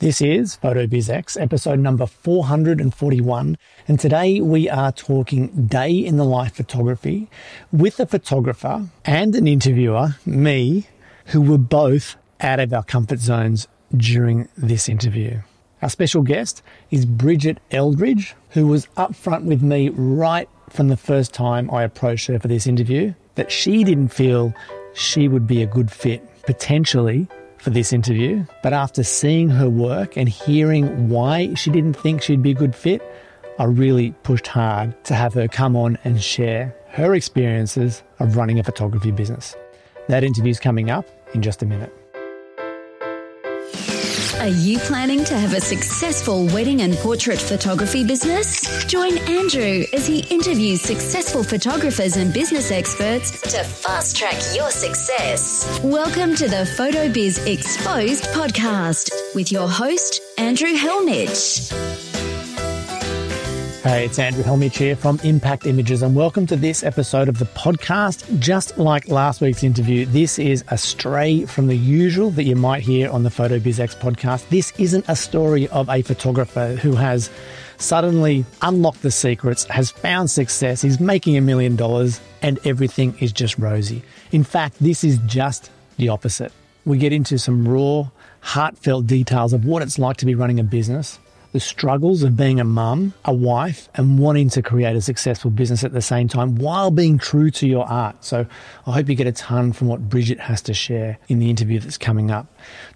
This is PhotoBizX, episode number 441, and today we are talking day in the life photography with a photographer and an interviewer, me, who were both out of our comfort zones during this interview. Our special guest is Bridget Eldridge, who was upfront with me right from the first time I approached her for this interview that she didn't feel she would be a good fit potentially for this interview, but after seeing her work and hearing why she didn't think she'd be a good fit, I really pushed hard to have her come on and share her experiences of running a photography business. That interview's coming up in just a minute. Are you planning to have a successful wedding and portrait photography business? Join Andrew as he interviews successful photographers and business experts to fast track your success. Welcome to the PhotoBiz Exposed podcast with your host, Andrew Hellmich. Hey, it's Andrew Hellmich here from Impact Images, and welcome to this episode of the podcast. Just like last week's interview, this is a stray from the usual that you might hear on the PhotoBizX podcast. This isn't a story of a photographer who has suddenly unlocked the secrets, has found success, he's making a million dollars, and everything is just rosy. In fact, this is just the opposite. We get into some raw, heartfelt details of what it's like to be running a business the struggles of being a mum, a wife, and wanting to create a successful business at the same time while being true to your art. So I hope you get a ton from what Bridget has to share in the interview that's coming up.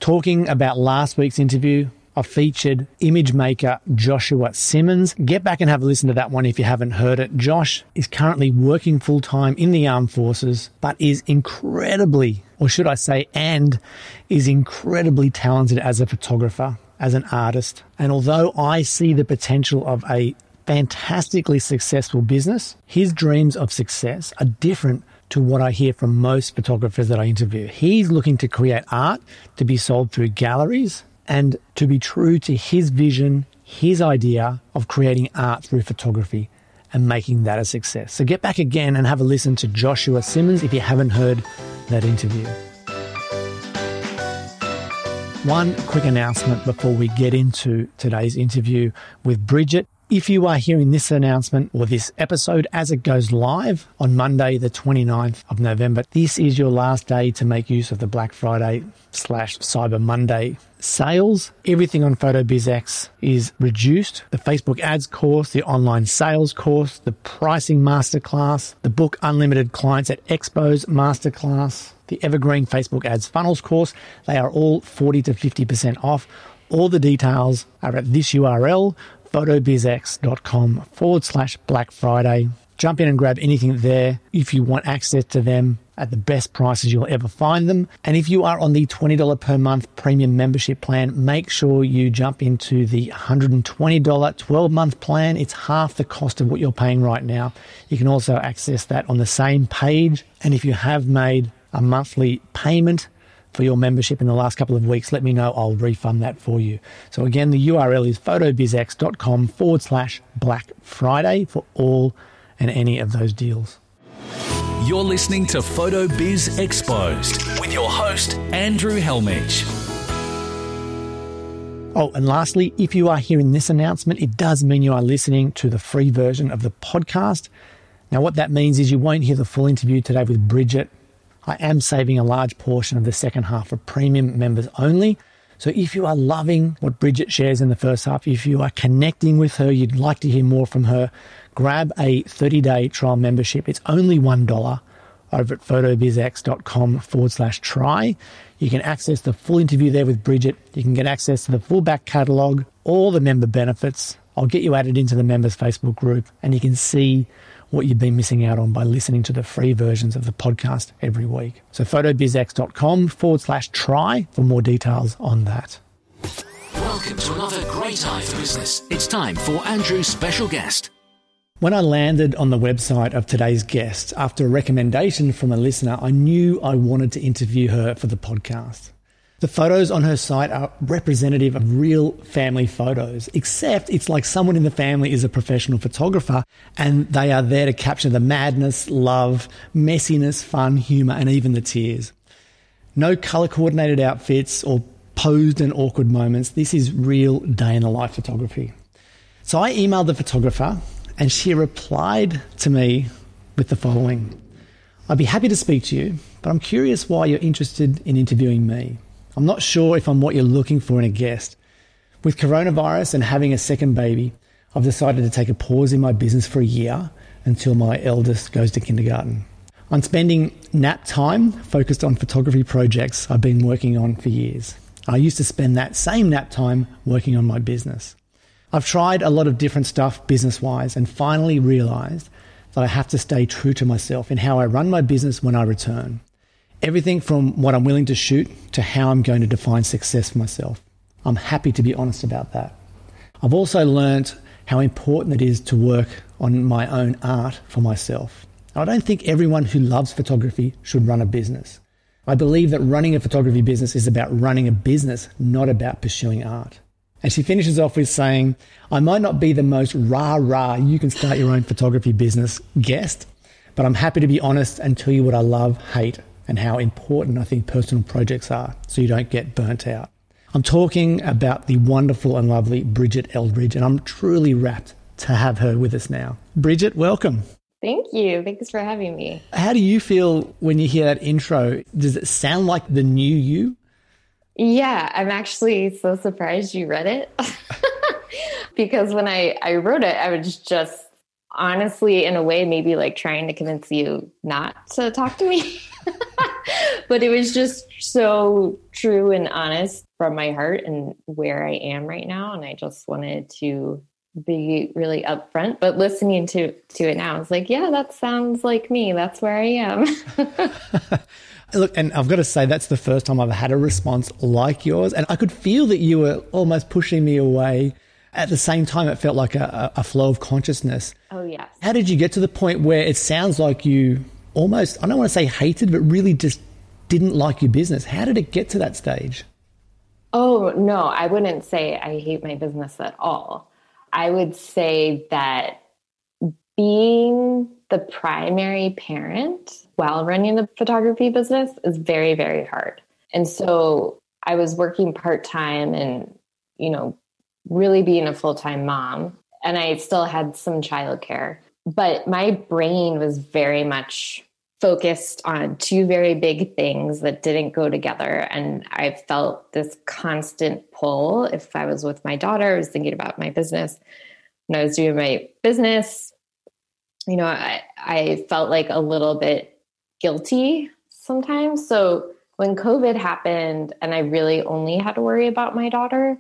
Talking about last week's interview, I featured image maker Joshua Simmons. Get back and have a listen to that one if you haven't heard it. Josh is currently working full time in the armed forces, but is incredibly, or should I say, and is incredibly talented as a photographer as an artist. And although I see the potential of a fantastically successful business, his dreams of success are different to what I hear from most photographers that I interview. He's looking to create art to be sold through galleries and to be true to his vision, his idea of creating art through photography and making that a success. So get back again and have a listen to Joshua Simmons if you haven't heard that interview. One quick announcement before we get into today's interview with Bridget. If you are hearing this announcement or this episode as it goes live on Monday, the 29th of November, this is your last day to make use of the Black Friday slash Cyber Monday sales. Everything on PhotoBizX is reduced. The Facebook ads course, the online sales course, the pricing masterclass, the book Unlimited Clients at Expos masterclass, the Evergreen Facebook Ads Funnels course. They are all 40 to 50% off. All the details are at this URL, photobizx.com forward slash Black Friday. Jump in and grab anything there if you want access to them at the best prices you'll ever find them. And if you are on the $20 per month premium membership plan, make sure you jump into the $120 12 month plan. It's half the cost of what you're paying right now. You can also access that on the same page. And if you have made a monthly payment for your membership in the last couple of weeks, let me know. I'll refund that for you. So again, the URL is photobizx.com forward slash Black Friday for all and any of those deals. You're listening to Photo Biz Exposed with your host, Andrew Hellmich. Oh, and lastly, if you are hearing this announcement, it does mean you are listening to the free version of the podcast. Now, what that means is you won't hear the full interview today with Bridget I am saving a large portion of the second half for premium members only. So if you are loving what Bridget shares in the first half, if you are connecting with her, you'd like to hear more from her, grab a 30 day trial membership. It's only $1 over at photobizx.com forward slash try. You can access the full interview there with Bridget. You can get access to the full back catalogue, all the member benefits. I'll get you added into the members Facebook group and you can see what you've been missing out on by listening to the free versions of the podcast every week. So photobizx.com forward slash try for more details on that. Welcome to another great eye for business. It's time for Andrew's special guest. When I landed on the website of today's guest, after a recommendation from a listener, I knew I wanted to interview her for the podcast. The photos on her site are representative of real family photos, except it's like someone in the family is a professional photographer and they are there to capture the madness, love, messiness, fun, humor, and even the tears. No color coordinated outfits or posed and awkward moments. This is real day in the life photography. So I emailed the photographer and she replied to me with the following I'd be happy to speak to you, but I'm curious why you're interested in interviewing me. I'm not sure if I'm what you're looking for in a guest. With coronavirus and having a second baby, I've decided to take a pause in my business for a year until my eldest goes to kindergarten. I'm spending nap time focused on photography projects I've been working on for years. I used to spend that same nap time working on my business. I've tried a lot of different stuff business wise and finally realized that I have to stay true to myself in how I run my business when I return. Everything from what I'm willing to shoot to how I'm going to define success for myself. I'm happy to be honest about that. I've also learned how important it is to work on my own art for myself. I don't think everyone who loves photography should run a business. I believe that running a photography business is about running a business, not about pursuing art. And she finishes off with saying, I might not be the most rah rah, you can start your own photography business guest, but I'm happy to be honest and tell you what I love, hate, and how important I think personal projects are so you don't get burnt out. I'm talking about the wonderful and lovely Bridget Eldridge, and I'm truly rapt to have her with us now. Bridget, welcome. Thank you. Thanks for having me. How do you feel when you hear that intro? Does it sound like the new you? Yeah, I'm actually so surprised you read it. because when I, I wrote it, I was just honestly, in a way, maybe like trying to convince you not to talk to me. but it was just so true and honest from my heart and where I am right now. And I just wanted to be really upfront. But listening to to it now, I was like, yeah, that sounds like me. That's where I am. Look, and I've got to say, that's the first time I've had a response like yours. And I could feel that you were almost pushing me away. At the same time, it felt like a, a flow of consciousness. Oh, yes. How did you get to the point where it sounds like you almost, I don't want to say hated, but really just didn't like your business? How did it get to that stage? Oh, no, I wouldn't say I hate my business at all. I would say that being the primary parent while running the photography business is very, very hard. And so I was working part time and, you know, really being a full time mom. And I still had some childcare, but my brain was very much focused on two very big things that didn't go together. And I felt this constant pull. If I was with my daughter, I was thinking about my business. When I was doing my business, you know, I, I felt like a little bit guilty sometimes. So when COVID happened and I really only had to worry about my daughter,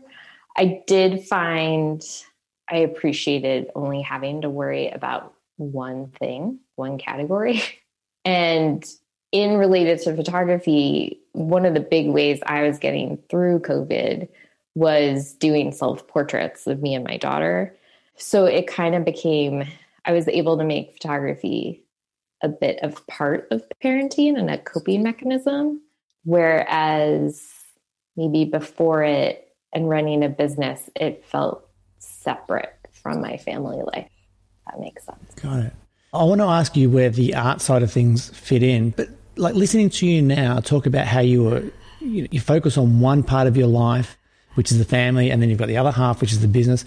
I did find I appreciated only having to worry about one thing, one category. And in related to photography, one of the big ways I was getting through COVID was doing self portraits of me and my daughter. So it kind of became, I was able to make photography a bit of part of parenting and a coping mechanism. Whereas maybe before it and running a business, it felt separate from my family life. That makes sense. Got it. I want to ask you where the art side of things fit in, but like listening to you now talk about how you were, you, you focus on one part of your life, which is the family, and then you've got the other half, which is the business.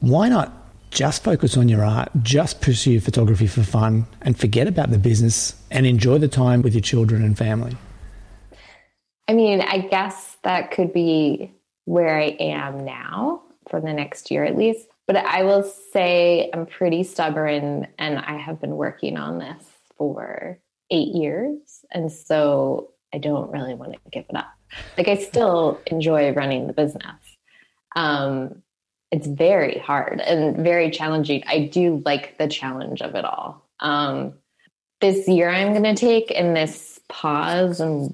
Why not just focus on your art, just pursue photography for fun and forget about the business and enjoy the time with your children and family? I mean, I guess that could be where I am now for the next year at least. But I will say I'm pretty stubborn and I have been working on this for eight years. And so I don't really want to give it up. Like, I still enjoy running the business. Um, it's very hard and very challenging. I do like the challenge of it all. Um, this year I'm going to take in this pause and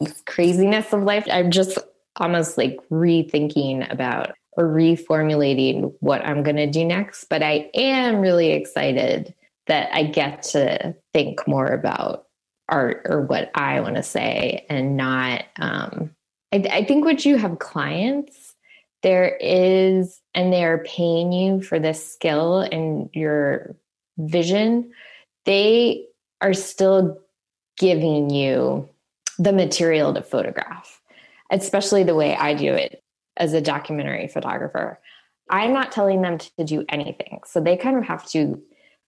this craziness of life. I'm just almost like rethinking about or reformulating what I'm going to do next. But I am really excited that I get to think more about art or what I want to say and not. Um, I, I think once you have clients, there is, and they're paying you for this skill and your vision, they are still giving you the material to photograph. especially the way I do it as a documentary photographer. I'm not telling them to do anything. So they kind of have to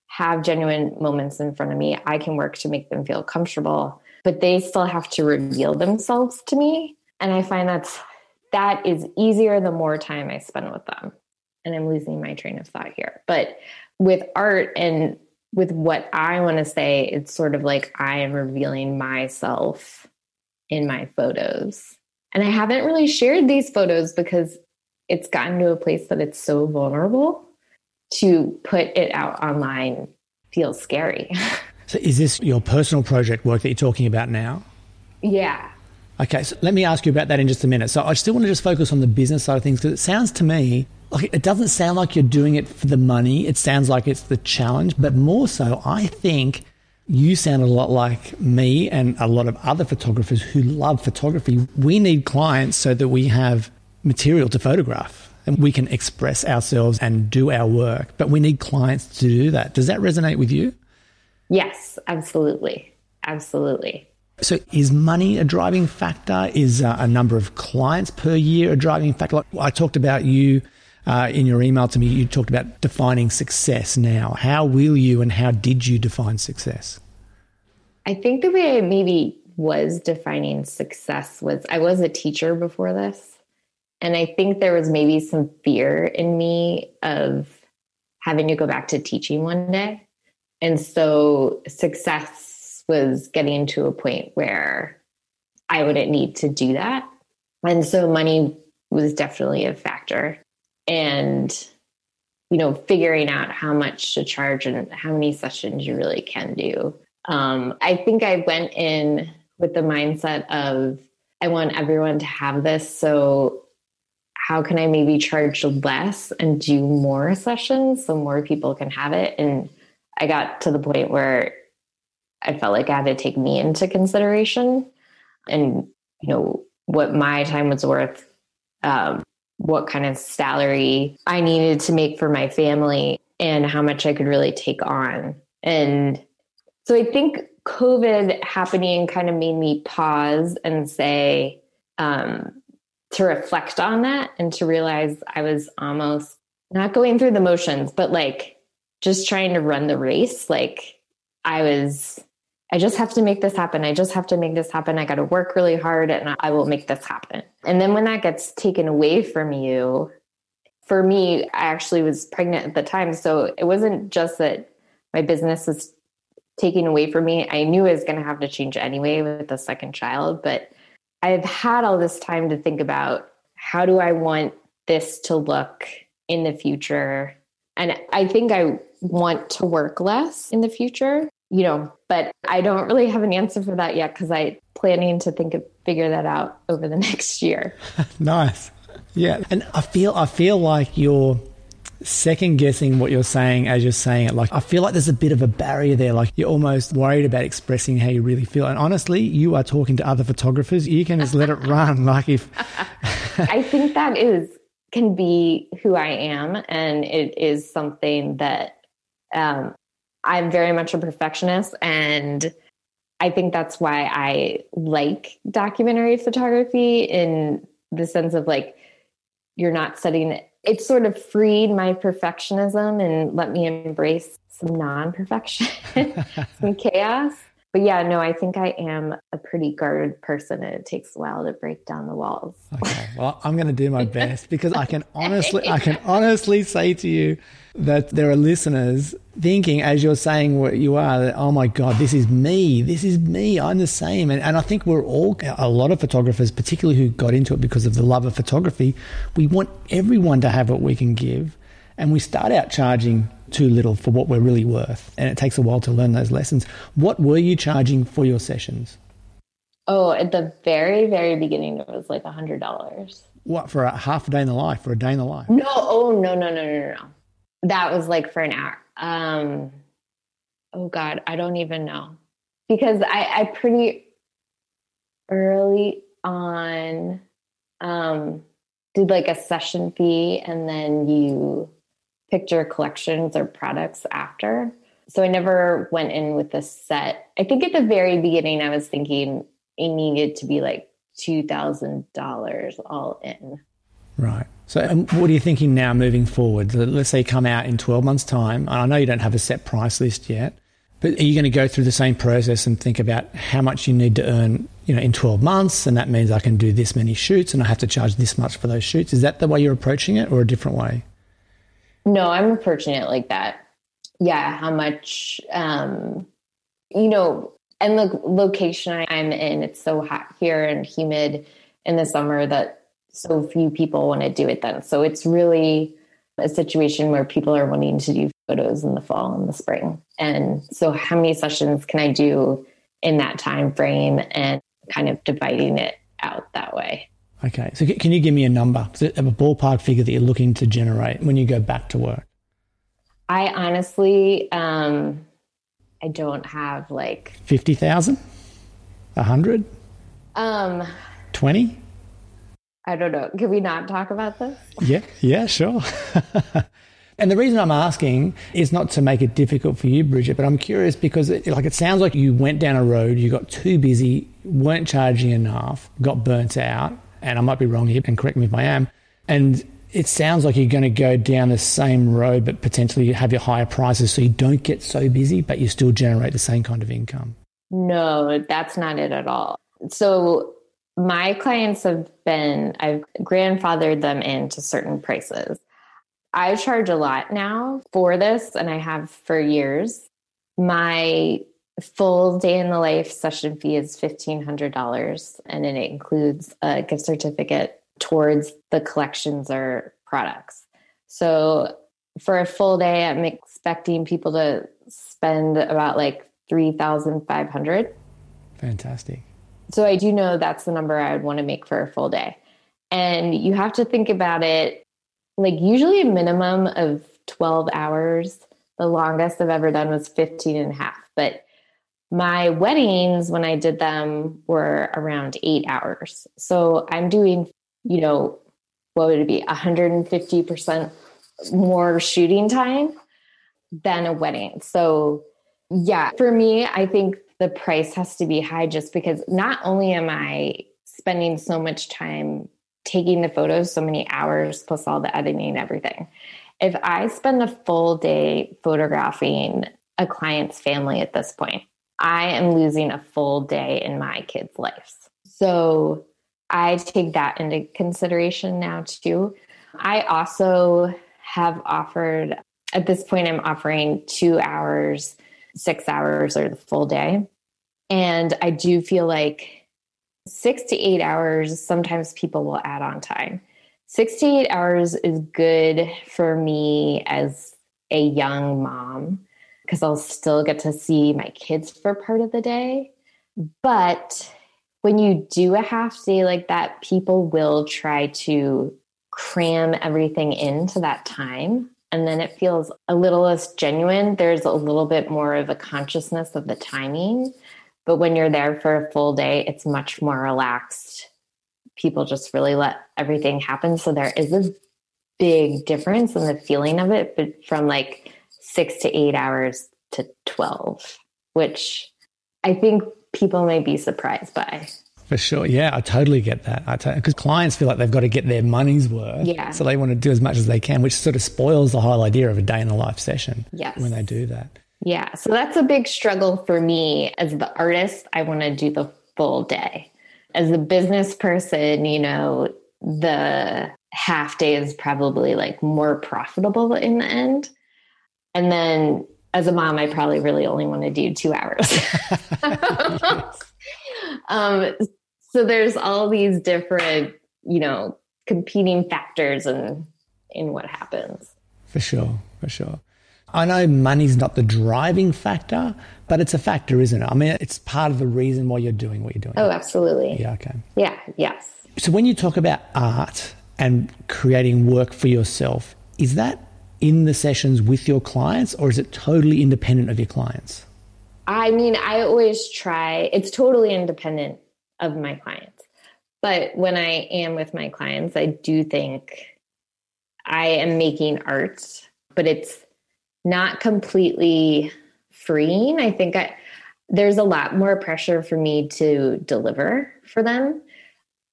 have genuine moments in front of me. I can work to make them feel comfortable, but they still have to reveal themselves to me. And I find that's that is easier the more time I spend with them. And I'm losing my train of thought here. But with art and with what I want to say, it's sort of like I am revealing myself in my photos. And I haven't really shared these photos because it's gotten to a place that it's so vulnerable to put it out online feels scary. so is this your personal project work that you're talking about now? Yeah. Okay, so let me ask you about that in just a minute. So I still want to just focus on the business side of things because it sounds to me like it doesn't sound like you're doing it for the money. It sounds like it's the challenge, but more so, I think you sound a lot like me and a lot of other photographers who love photography. We need clients so that we have material to photograph and we can express ourselves and do our work, but we need clients to do that. Does that resonate with you? Yes, absolutely. Absolutely. So, is money a driving factor? Is uh, a number of clients per year a driving factor? Like I talked about you uh, in your email to me, you talked about defining success now. How will you and how did you define success? I think the way I maybe was defining success was I was a teacher before this. And I think there was maybe some fear in me of having to go back to teaching one day. And so success was getting to a point where I wouldn't need to do that. And so money was definitely a factor and you know figuring out how much to charge and how many sessions you really can do. Um, i think i went in with the mindset of i want everyone to have this so how can i maybe charge less and do more sessions so more people can have it? And i got to the point where i felt like i had to take me into consideration and you know what my time was worth um, what kind of salary I needed to make for my family and how much I could really take on. And so I think COVID happening kind of made me pause and say, um, to reflect on that and to realize I was almost not going through the motions, but like just trying to run the race. Like I was I just have to make this happen. I just have to make this happen. I got to work really hard and I will make this happen. And then when that gets taken away from you, for me, I actually was pregnant at the time. So it wasn't just that my business was taken away from me. I knew I was going to have to change anyway with the second child, but I've had all this time to think about how do I want this to look in the future? And I think I want to work less in the future you know, but I don't really have an answer for that yet because I planning to think of figure that out over the next year. nice. Yeah. And I feel I feel like you're second guessing what you're saying as you're saying it. Like I feel like there's a bit of a barrier there. Like you're almost worried about expressing how you really feel. And honestly, you are talking to other photographers. You can just let it run. Like if I think that is can be who I am and it is something that um, I'm very much a perfectionist and I think that's why I like documentary photography in the sense of like you're not setting it sort of freed my perfectionism and let me embrace some non-perfection, some chaos but yeah, no, I think I am a pretty guarded person and it takes a while to break down the walls. Okay. Well, I'm going to do my best because I can honestly, I can honestly say to you that there are listeners thinking as you're saying what you are, that, oh my God, this is me. This is me. I'm the same. And, and I think we're all, a lot of photographers, particularly who got into it because of the love of photography, we want everyone to have what we can give. And we start out charging too little for what we're really worth. And it takes a while to learn those lessons. What were you charging for your sessions? Oh, at the very, very beginning, it was like a hundred dollars. What for a half a day in the life, for a day in the life? No, oh no, no, no, no, no. That was like for an hour. Um, oh God, I don't even know because I, I pretty early on um, did like a session fee, and then you picked your collections or products after. So I never went in with a set. I think at the very beginning, I was thinking it needed to be like $2,000 all in. Right. So, um, what are you thinking now moving forward? Let's say you come out in 12 months' time. I know you don't have a set price list yet, but are you going to go through the same process and think about how much you need to earn, you know, in 12 months? And that means I can do this many shoots and I have to charge this much for those shoots. Is that the way you're approaching it or a different way? No, I'm approaching it like that. Yeah. How much, um, you know, and the location I'm in, it's so hot here and humid in the summer that so few people want to do it then. So it's really a situation where people are wanting to do photos in the fall and the spring. And so how many sessions can I do in that time frame and kind of dividing it out that way. Okay. So can you give me a number, a ballpark figure that you're looking to generate when you go back to work? I honestly, um, I don't have like 50,000, 100, um, 20. I don't know. Can we not talk about this? Yeah, yeah, sure. and the reason I'm asking is not to make it difficult for you, Bridget, but I'm curious because it, like it sounds like you went down a road, you got too busy, weren't charging enough, got burnt out, and I might be wrong here, and correct me if I am. And it sounds like you're going to go down the same road, but potentially you have your higher prices so you don't get so busy, but you still generate the same kind of income. No, that's not it at all. So my clients have been, I've grandfathered them into certain prices. I charge a lot now for this, and I have for years. My full day in the life session fee is $1,500, and it includes a gift certificate towards the collections or products. So for a full day, I'm expecting people to spend about like 3500 Fantastic so I do know that's the number I would want to make for a full day. And you have to think about it like usually a minimum of 12 hours. The longest I've ever done was 15 and a half. But my weddings, when I did them, were around eight hours. So I'm doing, you know, what would it be, 150% more shooting time than a wedding. So, yeah, for me, I think the price has to be high just because not only am I spending so much time taking the photos, so many hours plus all the editing and everything. If I spend a full day photographing a client's family at this point, I am losing a full day in my kids' lives. So I take that into consideration now too. I also have offered, at this point, I'm offering two hours, six hours, or the full day. And I do feel like six to eight hours, sometimes people will add on time. Six to eight hours is good for me as a young mom because I'll still get to see my kids for part of the day. But when you do a half day like that, people will try to cram everything into that time. And then it feels a little less genuine. There's a little bit more of a consciousness of the timing. But when you're there for a full day, it's much more relaxed. People just really let everything happen. So there is a big difference in the feeling of it, but from like six to eight hours to 12, which I think people may be surprised by. For sure. Yeah, I totally get that. I because clients feel like they've got to get their money's worth. Yeah. So they want to do as much as they can, which sort of spoils the whole idea of a day in the life session. Yes. When they do that. Yeah. So that's a big struggle for me as the artist. I want to do the full day. As a business person, you know, the half day is probably like more profitable in the end. And then as a mom, I probably really only want to do two hours. um, so there's all these different, you know, competing factors in in what happens. For sure, for sure. I know money's not the driving factor, but it's a factor, isn't it? I mean, it's part of the reason why you're doing what you're doing. Oh, absolutely. Yeah, okay. Yeah, yes. So when you talk about art and creating work for yourself, is that in the sessions with your clients or is it totally independent of your clients? I mean, I always try, it's totally independent of my clients. But when I am with my clients, I do think I am making art, but it's not completely freeing. I think I, there's a lot more pressure for me to deliver for them.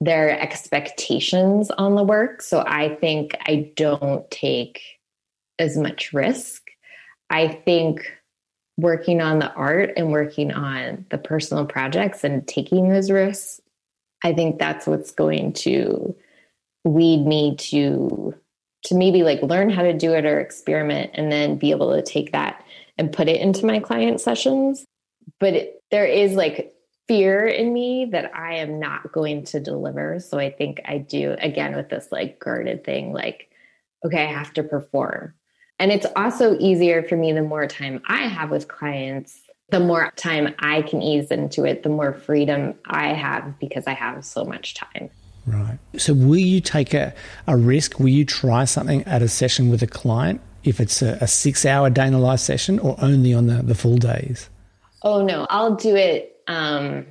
their expectations on the work. So I think I don't take as much risk. I think working on the art and working on the personal projects and taking those risks, I think that's what's going to lead me to to maybe like learn how to do it or experiment and then be able to take that and put it into my client sessions. But it, there is like fear in me that I am not going to deliver. So I think I do again with this like guarded thing, like, okay, I have to perform. And it's also easier for me the more time I have with clients, the more time I can ease into it, the more freedom I have because I have so much time. Right. So, will you take a, a risk? Will you try something at a session with a client if it's a, a six hour day in the life session or only on the, the full days? Oh, no, I'll do it. Um,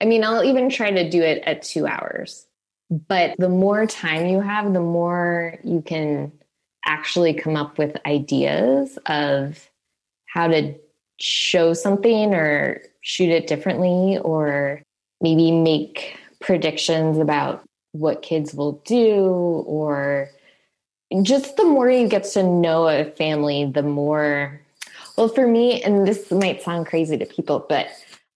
I mean, I'll even try to do it at two hours. But the more time you have, the more you can actually come up with ideas of how to show something or shoot it differently or maybe make predictions about what kids will do or just the more you get to know a family the more well for me and this might sound crazy to people but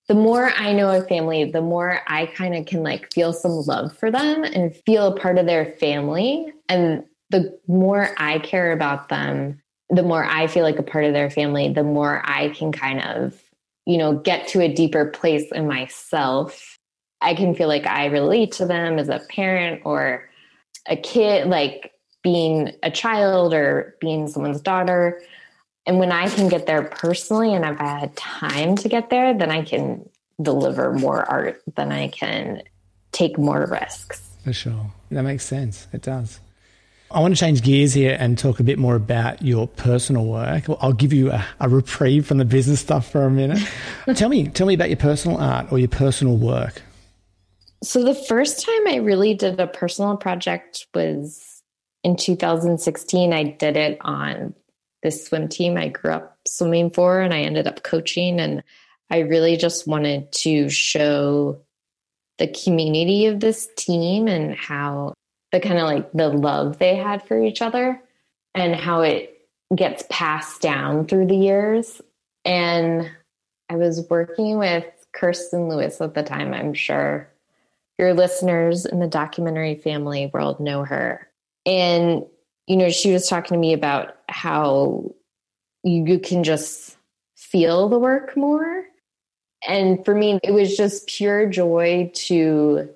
the more i know a family the more i kind of can like feel some love for them and feel a part of their family and the more I care about them, the more I feel like a part of their family, the more I can kind of, you know, get to a deeper place in myself. I can feel like I relate to them as a parent or a kid, like being a child or being someone's daughter. And when I can get there personally and I've had time to get there, then I can deliver more art, then I can take more risks. For sure. That makes sense. It does. I want to change gears here and talk a bit more about your personal work. I'll give you a, a reprieve from the business stuff for a minute. tell me, tell me about your personal art or your personal work. So the first time I really did a personal project was in 2016. I did it on this swim team I grew up swimming for, and I ended up coaching. And I really just wanted to show the community of this team and how the kind of like the love they had for each other and how it gets passed down through the years. And I was working with Kirsten Lewis at the time. I'm sure your listeners in the documentary family world know her. And, you know, she was talking to me about how you can just feel the work more. And for me, it was just pure joy to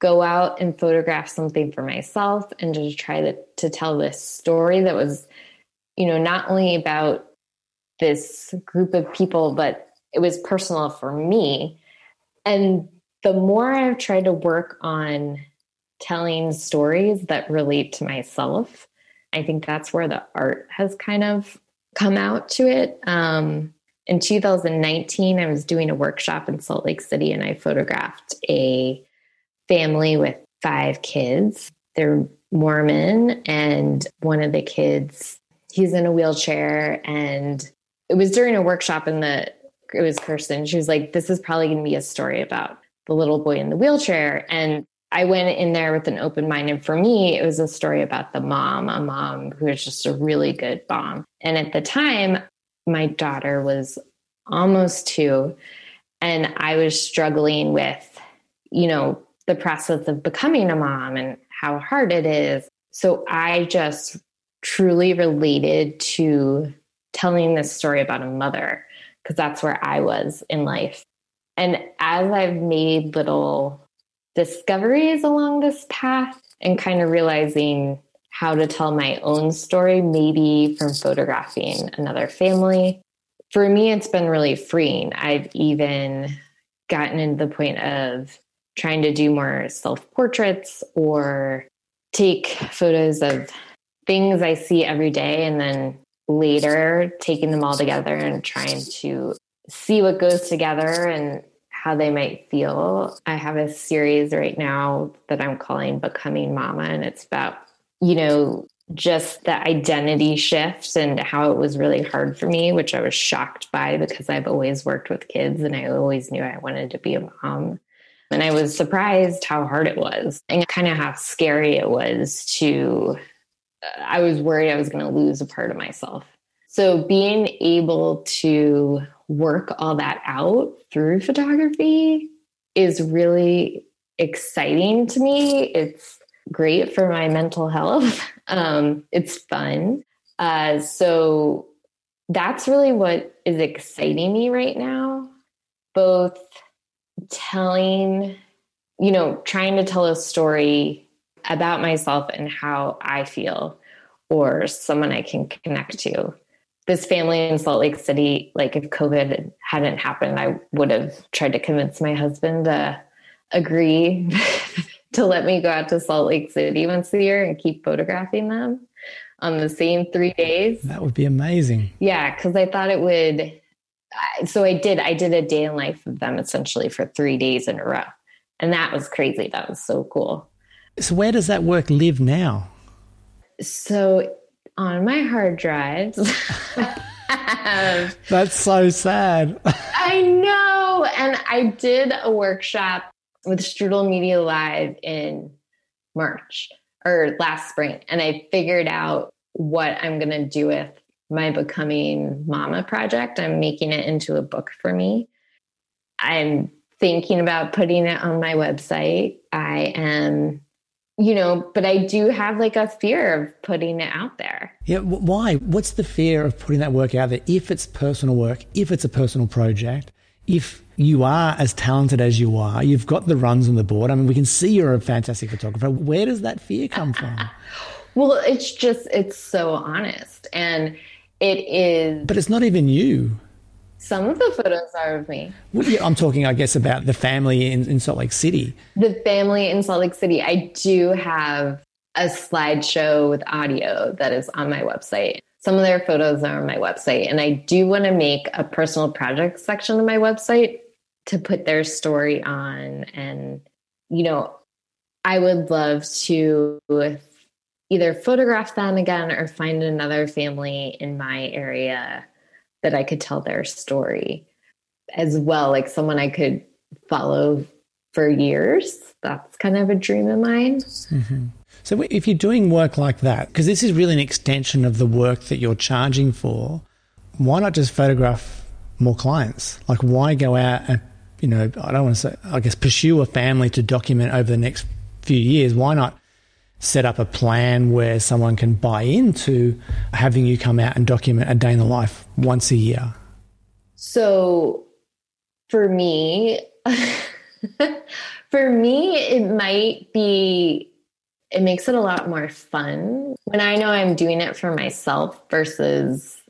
go out and photograph something for myself and to try to, to tell this story that was, you know, not only about this group of people, but it was personal for me. And the more I've tried to work on telling stories that relate to myself, I think that's where the art has kind of come out to it. Um, in 2019, I was doing a workshop in Salt Lake City and I photographed a family with five kids. They're Mormon, and one of the kids, he's in a wheelchair. And it was during a workshop, and the it was Kirsten. She was like, "This is probably going to be a story about the little boy in the wheelchair." And I went in there with an open mind. And for me, it was a story about the mom, a mom who was just a really good mom. And at the time, my daughter was almost two, and I was struggling with, you know, the process of becoming a mom and how hard it is. So I just truly related to telling this story about a mother because that's where I was in life. And as I've made little discoveries along this path and kind of realizing how to tell my own story, maybe from photographing another family, for me, it's been really freeing. I've even gotten into the point of trying to do more self portraits or take photos of things I see every day and then later taking them all together and trying to see what goes together and how they might feel. I have a series right now that I'm calling Becoming Mama, and it's about, you know, just the identity shift and how it was really hard for me, which I was shocked by because I've always worked with kids and I always knew I wanted to be a mom. And I was surprised how hard it was and kind of how scary it was to, I was worried I was going to lose a part of myself. So being able to work all that out through photography is really exciting to me. It's great for my mental health. Um, it's fun. Uh, so that's really what is exciting me right now. Both telling, you know, trying to tell a story about myself and how I feel, or someone I can connect to this family in Salt Lake City, like if COVID hadn't happened, I would have tried to convince my husband to agree to let me go out to Salt Lake City once a year and keep photographing them on the same three days. That would be amazing. Yeah, because I thought it would. So I did. I did a day in life of them essentially for three days in a row, and that was crazy. That was so cool. So where does that work live now? So on my hard drives. That's so sad. I know. And I did a workshop with Strudel Media Live in March or last spring. And I figured out what I'm going to do with my Becoming Mama project. I'm making it into a book for me. I'm thinking about putting it on my website. I am you know, but I do have like a fear of putting it out there. Yeah, why? What's the fear of putting that work out there if it's personal work, if it's a personal project, if you are as talented as you are, you've got the runs on the board. I mean, we can see you're a fantastic photographer. Where does that fear come from? well, it's just, it's so honest. And it is. But it's not even you. Some of the photos are of me. Well, yeah, I'm talking, I guess, about the family in, in Salt Lake City. The family in Salt Lake City. I do have a slideshow with audio that is on my website. Some of their photos are on my website. And I do want to make a personal project section of my website to put their story on. And, you know, I would love to either photograph them again or find another family in my area that I could tell their story as well, like someone I could follow for years. That's kind of a dream of mine. Mm-hmm. So, if you're doing work like that, because this is really an extension of the work that you're charging for, why not just photograph more clients? Like, why go out and, you know, I don't want to say, I guess, pursue a family to document over the next few years? Why not set up a plan where someone can buy into having you come out and document a day in the life once a year? So for me, for me, it might be, it makes it a lot more fun when I know I'm doing it for myself versus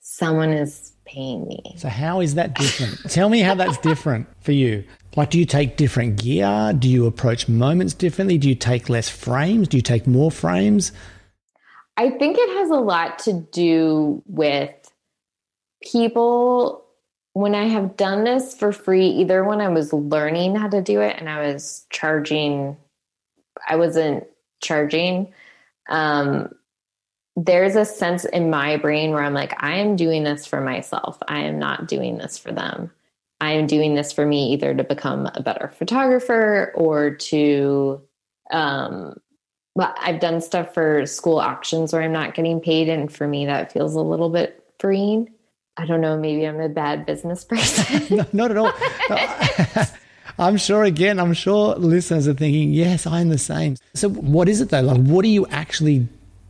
someone is paying me. So, how is that different? Tell me how that's different for you. Like, do you take different gear? Do you approach moments differently? Do you take less frames? Do you take more frames? I think it has a lot to do with people. When I have done this for free, either when I was learning how to do it and I was charging, I wasn't charging. Um, there's a sense in my brain where I'm like, I am doing this for myself. I am not doing this for them. I am doing this for me either to become a better photographer or to um but I've done stuff for school auctions where I'm not getting paid and for me that feels a little bit freeing. I don't know, maybe I'm a bad business person. no, not at all. I'm sure again, I'm sure listeners are thinking, yes, I'm the same. So what is it though? Like what are you actually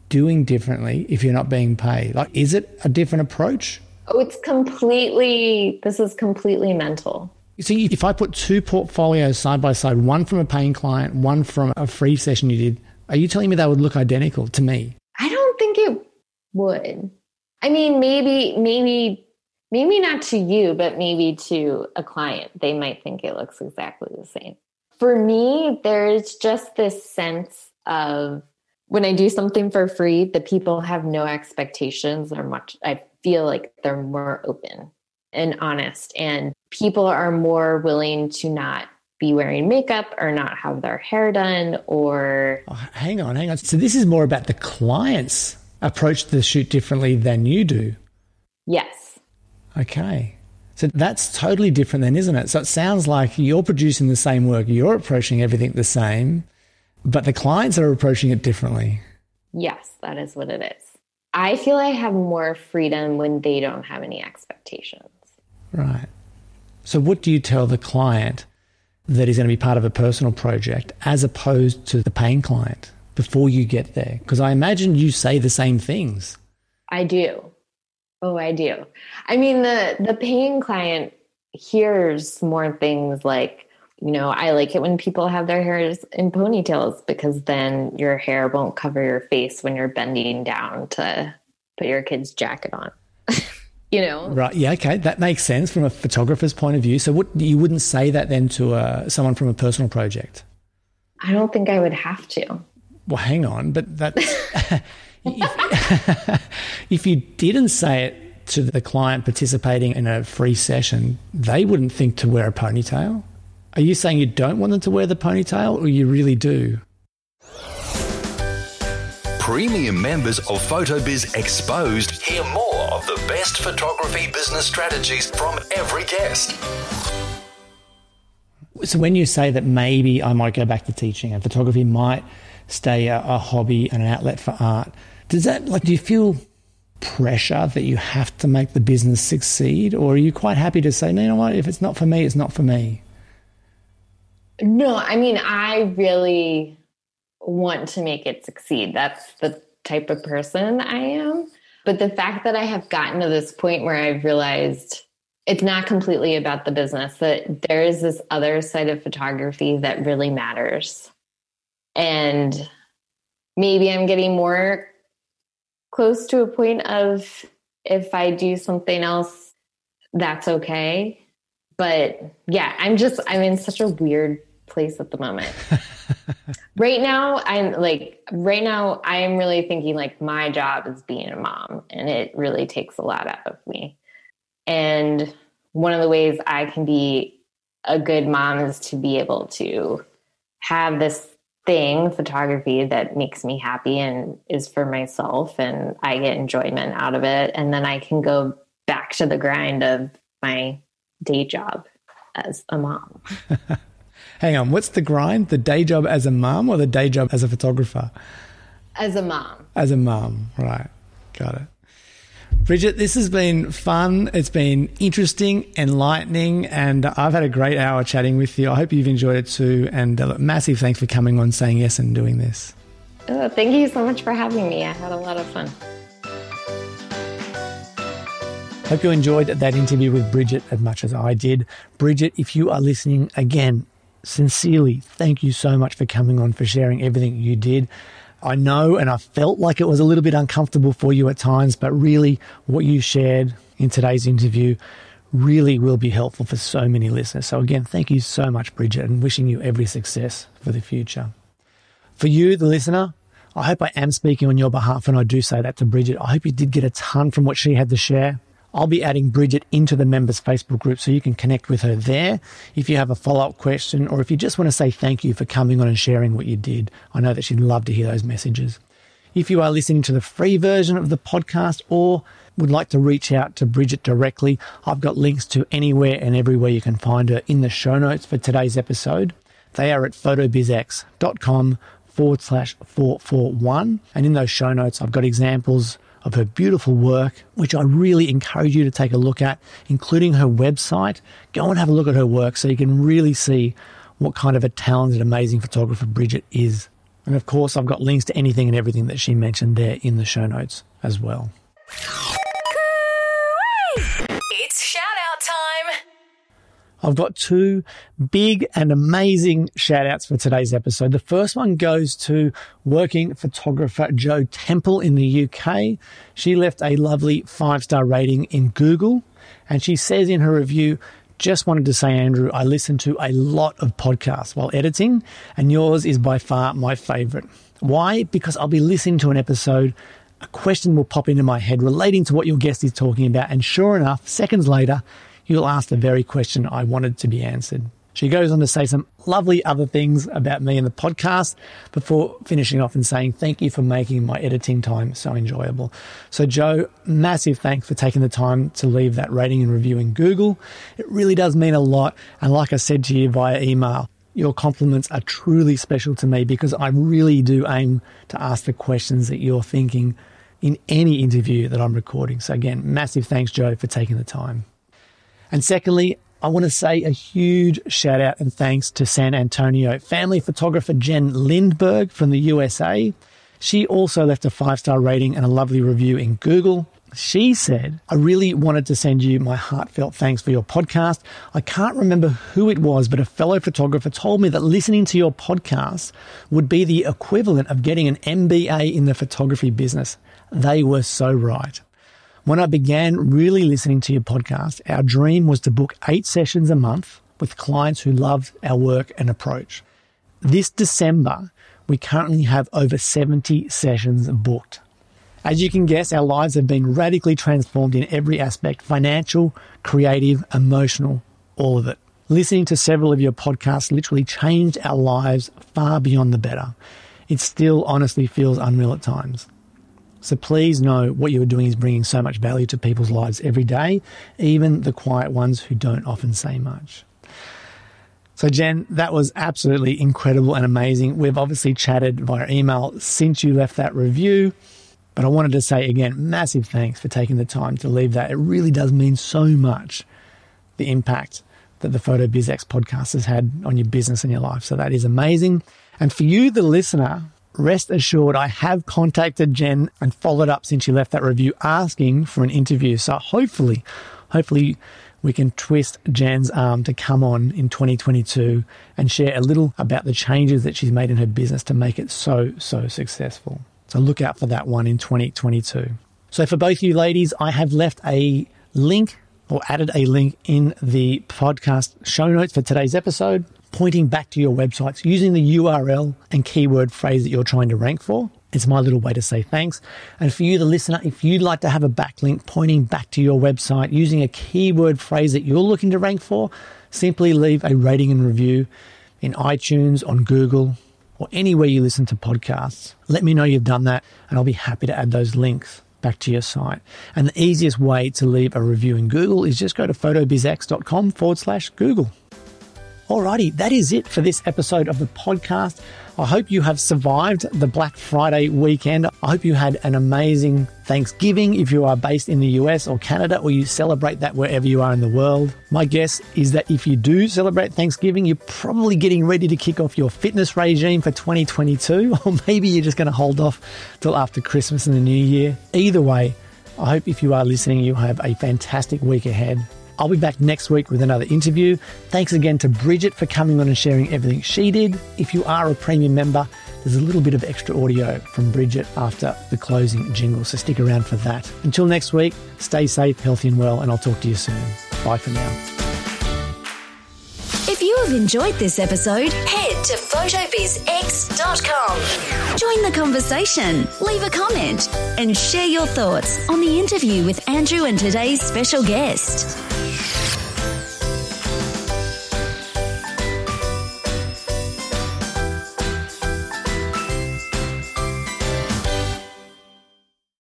doing differently if you're not being paid? Like is it a different approach? Oh, it's completely, this is completely mental. You see, if I put two portfolios side by side, one from a paying client, one from a free session you did, are you telling me they would look identical to me? I don't think it would. I mean, maybe, maybe, maybe not to you, but maybe to a client. They might think it looks exactly the same. For me, there's just this sense of when I do something for free, the people have no expectations. They're much, I feel like they're more open and honest, and people are more willing to not be wearing makeup or not have their hair done or. Oh, hang on, hang on. So this is more about the clients approach the shoot differently than you do. Yes. Okay. So that's totally different then, isn't it? So it sounds like you're producing the same work, you're approaching everything the same, but the clients are approaching it differently. Yes, that is what it is. I feel I have more freedom when they don't have any expectations. Right. So, what do you tell the client that is going to be part of a personal project as opposed to the paying client before you get there? Because I imagine you say the same things. I do. Oh, I do. I mean, the the paying client hears more things like, you know, I like it when people have their hairs in ponytails because then your hair won't cover your face when you're bending down to put your kid's jacket on. you know, right? Yeah, okay, that makes sense from a photographer's point of view. So, what you wouldn't say that then to uh, someone from a personal project? I don't think I would have to. Well, hang on, but that's. if, if you didn't say it to the client participating in a free session, they wouldn't think to wear a ponytail. Are you saying you don't want them to wear the ponytail or you really do? Premium members of PhotoBiz Exposed hear more of the best photography business strategies from every guest. So, when you say that maybe I might go back to teaching and photography might stay a, a hobby and an outlet for art, does that, like, do you feel pressure that you have to make the business succeed? Or are you quite happy to say, no, you know what, if it's not for me, it's not for me? No, I mean, I really want to make it succeed. That's the type of person I am. But the fact that I have gotten to this point where I've realized it's not completely about the business, that there is this other side of photography that really matters. And maybe I'm getting more close to a point of if I do something else, that's okay. But yeah, I'm just, I'm in such a weird place at the moment. right now, I'm like, right now, I'm really thinking like my job is being a mom and it really takes a lot out of me. And one of the ways I can be a good mom is to be able to have this thing, photography, that makes me happy and is for myself, and I get enjoyment out of it. And then I can go back to the grind of my day job as a mom. Hang on, what's the grind? The day job as a mom or the day job as a photographer? As a mom. As a mom, right. Got it. Bridget, this has been fun. It's been interesting, enlightening, and I've had a great hour chatting with you. I hope you've enjoyed it too. And uh, massive thanks for coming on, saying yes, and doing this. Oh, thank you so much for having me. I had a lot of fun. Hope you enjoyed that interview with Bridget as much as I did. Bridget, if you are listening again, sincerely, thank you so much for coming on, for sharing everything you did. I know and I felt like it was a little bit uncomfortable for you at times, but really what you shared in today's interview really will be helpful for so many listeners. So, again, thank you so much, Bridget, and wishing you every success for the future. For you, the listener, I hope I am speaking on your behalf and I do say that to Bridget. I hope you did get a ton from what she had to share. I'll be adding Bridget into the members Facebook group so you can connect with her there if you have a follow up question or if you just want to say thank you for coming on and sharing what you did. I know that she'd love to hear those messages. If you are listening to the free version of the podcast or would like to reach out to Bridget directly, I've got links to anywhere and everywhere you can find her in the show notes for today's episode. They are at photobizx.com forward slash 441. And in those show notes, I've got examples of her beautiful work, which I really encourage you to take a look at, including her website. Go and have a look at her work so you can really see what kind of a talented, amazing photographer Bridget is. And of course, I've got links to anything and everything that she mentioned there in the show notes as well. I've got two big and amazing shout outs for today's episode. The first one goes to working photographer Jo Temple in the UK. She left a lovely five star rating in Google and she says in her review, just wanted to say, Andrew, I listen to a lot of podcasts while editing, and yours is by far my favorite. Why? Because I'll be listening to an episode, a question will pop into my head relating to what your guest is talking about, and sure enough, seconds later, you'll ask the very question I wanted to be answered. She goes on to say some lovely other things about me in the podcast before finishing off and saying, Thank you for making my editing time so enjoyable. So, Jo, massive thanks for taking the time to leave that rating and review in Google. It really does mean a lot. And like I said to you via email, your compliments are truly special to me because I really do aim to ask the questions that you're thinking in any interview that I'm recording. So, again, massive thanks, Jo, for taking the time. And secondly, I want to say a huge shout out and thanks to San Antonio family photographer Jen Lindberg from the USA. She also left a five star rating and a lovely review in Google. She said, I really wanted to send you my heartfelt thanks for your podcast. I can't remember who it was, but a fellow photographer told me that listening to your podcast would be the equivalent of getting an MBA in the photography business. They were so right. When I began really listening to your podcast, our dream was to book eight sessions a month with clients who loved our work and approach. This December, we currently have over 70 sessions booked. As you can guess, our lives have been radically transformed in every aspect financial, creative, emotional, all of it. Listening to several of your podcasts literally changed our lives far beyond the better. It still honestly feels unreal at times. So please know what you are doing is bringing so much value to people's lives every day, even the quiet ones who don't often say much. So, Jen, that was absolutely incredible and amazing. We've obviously chatted via email since you left that review, but I wanted to say again, massive thanks for taking the time to leave that. It really does mean so much the impact that the Photo BizX podcast has had on your business and your life. So, that is amazing. And for you, the listener, rest assured, I have contacted Jen and followed up since she left that review asking for an interview. So hopefully, hopefully we can twist Jen's arm to come on in 2022 and share a little about the changes that she's made in her business to make it so, so successful. So look out for that one in 2022. So for both you ladies, I have left a link or added a link in the podcast show notes for today's episode pointing back to your websites using the URL and keyword phrase that you're trying to rank for. It's my little way to say thanks. And for you, the listener, if you'd like to have a backlink pointing back to your website using a keyword phrase that you're looking to rank for, simply leave a rating and review in iTunes, on Google, or anywhere you listen to podcasts. Let me know you've done that, and I'll be happy to add those links back to your site. And the easiest way to leave a review in Google is just go to photobizx.com forward slash Google. Alrighty, that is it for this episode of the podcast. I hope you have survived the Black Friday weekend. I hope you had an amazing Thanksgiving if you are based in the US or Canada or you celebrate that wherever you are in the world. My guess is that if you do celebrate Thanksgiving, you're probably getting ready to kick off your fitness regime for 2022, or maybe you're just going to hold off till after Christmas and the New Year. Either way, I hope if you are listening, you have a fantastic week ahead. I'll be back next week with another interview. Thanks again to Bridget for coming on and sharing everything she did. If you are a premium member, there's a little bit of extra audio from Bridget after the closing jingle, so stick around for that. Until next week, stay safe, healthy, and well, and I'll talk to you soon. Bye for now. If you have enjoyed this episode, head to photobizx.com. Join the conversation, leave a comment, and share your thoughts on the interview with Andrew and today's special guest.